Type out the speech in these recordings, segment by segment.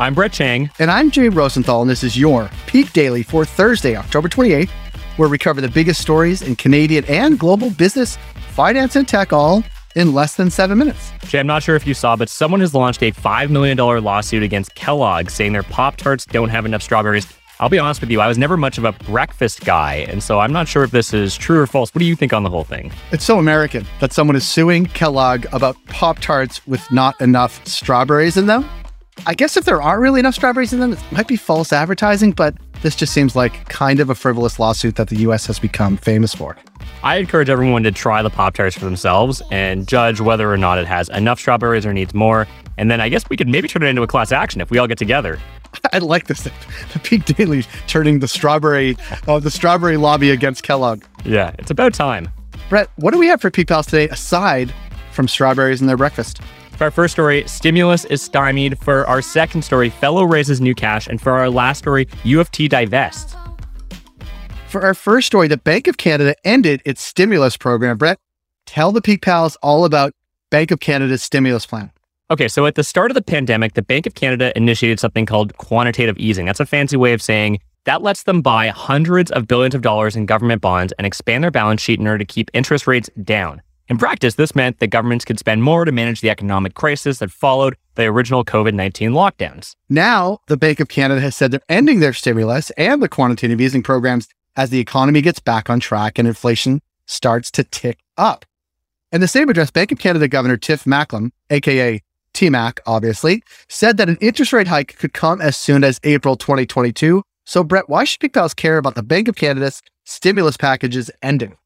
I'm Brett Chang. And I'm Jay Rosenthal, and this is your Peak Daily for Thursday, October 28th, where we cover the biggest stories in Canadian and global business, finance, and tech all in less than seven minutes. Jay, I'm not sure if you saw, but someone has launched a $5 million lawsuit against Kellogg saying their Pop Tarts don't have enough strawberries. I'll be honest with you, I was never much of a breakfast guy, and so I'm not sure if this is true or false. What do you think on the whole thing? It's so American that someone is suing Kellogg about Pop Tarts with not enough strawberries in them. I guess if there aren't really enough strawberries in them, it might be false advertising, but this just seems like kind of a frivolous lawsuit that the US has become famous for. I encourage everyone to try the Pop Tarts for themselves and judge whether or not it has enough strawberries or needs more. And then I guess we could maybe turn it into a class action if we all get together. I like this. The Peak Daily turning the strawberry, uh, the strawberry lobby against Kellogg. Yeah, it's about time. Brett, what do we have for Peak Pals today aside from strawberries in their breakfast? For our first story, stimulus is stymied. For our second story, Fellow raises new cash. And for our last story, U of T divests. For our first story, the Bank of Canada ended its stimulus program. Brett, tell the Peak Pals all about Bank of Canada's stimulus plan. Okay, so at the start of the pandemic, the Bank of Canada initiated something called quantitative easing. That's a fancy way of saying that lets them buy hundreds of billions of dollars in government bonds and expand their balance sheet in order to keep interest rates down. In practice, this meant that governments could spend more to manage the economic crisis that followed the original COVID 19 lockdowns. Now, the Bank of Canada has said they're ending their stimulus and the quantitative easing programs as the economy gets back on track and inflation starts to tick up. In the same address, Bank of Canada Governor Tiff Macklem, aka TMAC, obviously, said that an interest rate hike could come as soon as April 2022. So, Brett, why should Peak Pals care about the Bank of Canada's stimulus packages ending?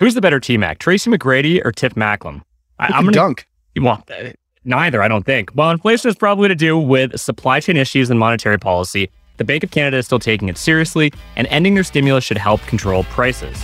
Who's the better T-Mac, Tracy McGrady or Tiff Macklem? I, am gonna dunk. Well, neither, I don't think. Well, inflation is probably to do with supply chain issues and monetary policy. The Bank of Canada is still taking it seriously, and ending their stimulus should help control prices.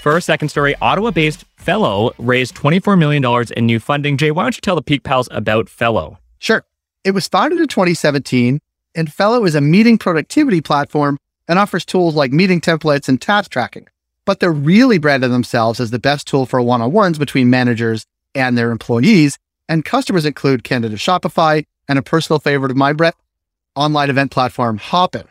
For our second story, Ottawa based Fellow raised $24 million in new funding. Jay, why don't you tell the Peak Pals about Fellow? Sure. It was founded in 2017 and Fellow is a meeting productivity platform and offers tools like meeting templates and task tracking. But they're really branded themselves as the best tool for one on ones between managers and their employees. And customers include Canada Shopify and a personal favorite of mine, Brett, online event platform Hopin.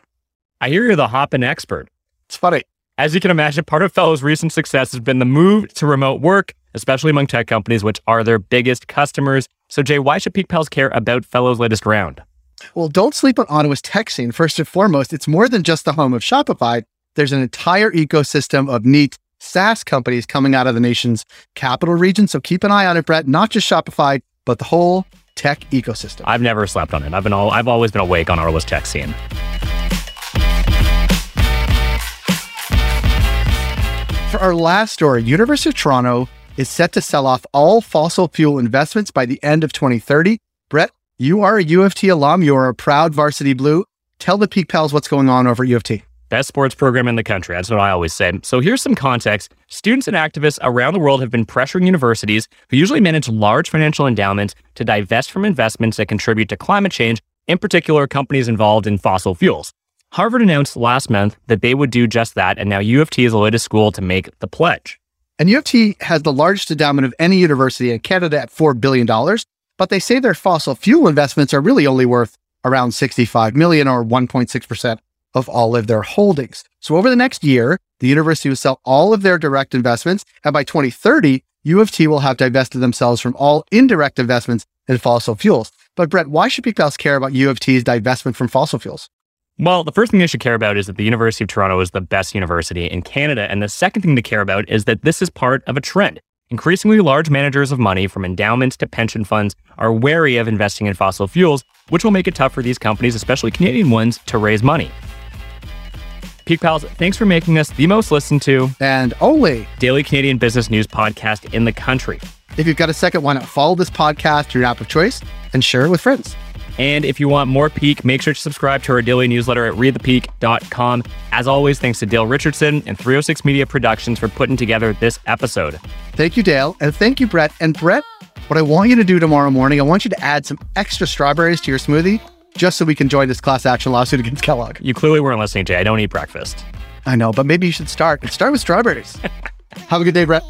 I hear you're the Hopin expert. It's funny. As you can imagine, part of Fellow's recent success has been the move to remote work, especially among tech companies, which are their biggest customers. So, Jay, why should Peak Pals care about Fellow's latest round? Well, don't sleep on Ottawa's tech scene. First and foremost, it's more than just the home of Shopify. There's an entire ecosystem of neat SaaS companies coming out of the nation's capital region. So keep an eye on it, Brett. Not just Shopify, but the whole tech ecosystem. I've never slept on it. I've been all, I've always been awake on Ottawa's tech scene. For our last story, University of Toronto is set to sell off all fossil fuel investments by the end of 2030. Brett, you are a U of T alum. You are a proud varsity blue. Tell the Peak Pals what's going on over at U of T. Best sports program in the country. That's what I always say. So here's some context. Students and activists around the world have been pressuring universities, who usually manage large financial endowments, to divest from investments that contribute to climate change, in particular, companies involved in fossil fuels. Harvard announced last month that they would do just that, and now U of T is the latest school to make the pledge. And U of T has the largest endowment of any university in Canada at $4 billion but they say their fossil fuel investments are really only worth around 65 million or 1.6% of all of their holdings. So over the next year, the university will sell all of their direct investments. And by 2030, U of T will have divested themselves from all indirect investments in fossil fuels. But Brett, why should people care about U of T's divestment from fossil fuels? Well, the first thing they should care about is that the University of Toronto is the best university in Canada. And the second thing to care about is that this is part of a trend. Increasingly large managers of money, from endowments to pension funds, are wary of investing in fossil fuels, which will make it tough for these companies, especially Canadian ones, to raise money. Peak Pals, thanks for making us the most listened to and only daily Canadian business news podcast in the country. If you've got a second, why not follow this podcast to your app of choice and share it with friends? And if you want more Peak, make sure to subscribe to our daily newsletter at readthepeak.com. As always, thanks to Dale Richardson and 306 Media Productions for putting together this episode. Thank you, Dale. And thank you, Brett. And Brett, what I want you to do tomorrow morning, I want you to add some extra strawberries to your smoothie just so we can join this class action lawsuit against Kellogg. You clearly weren't listening, Jay. I don't eat breakfast. I know, but maybe you should start. Start with strawberries. Have a good day, Brett.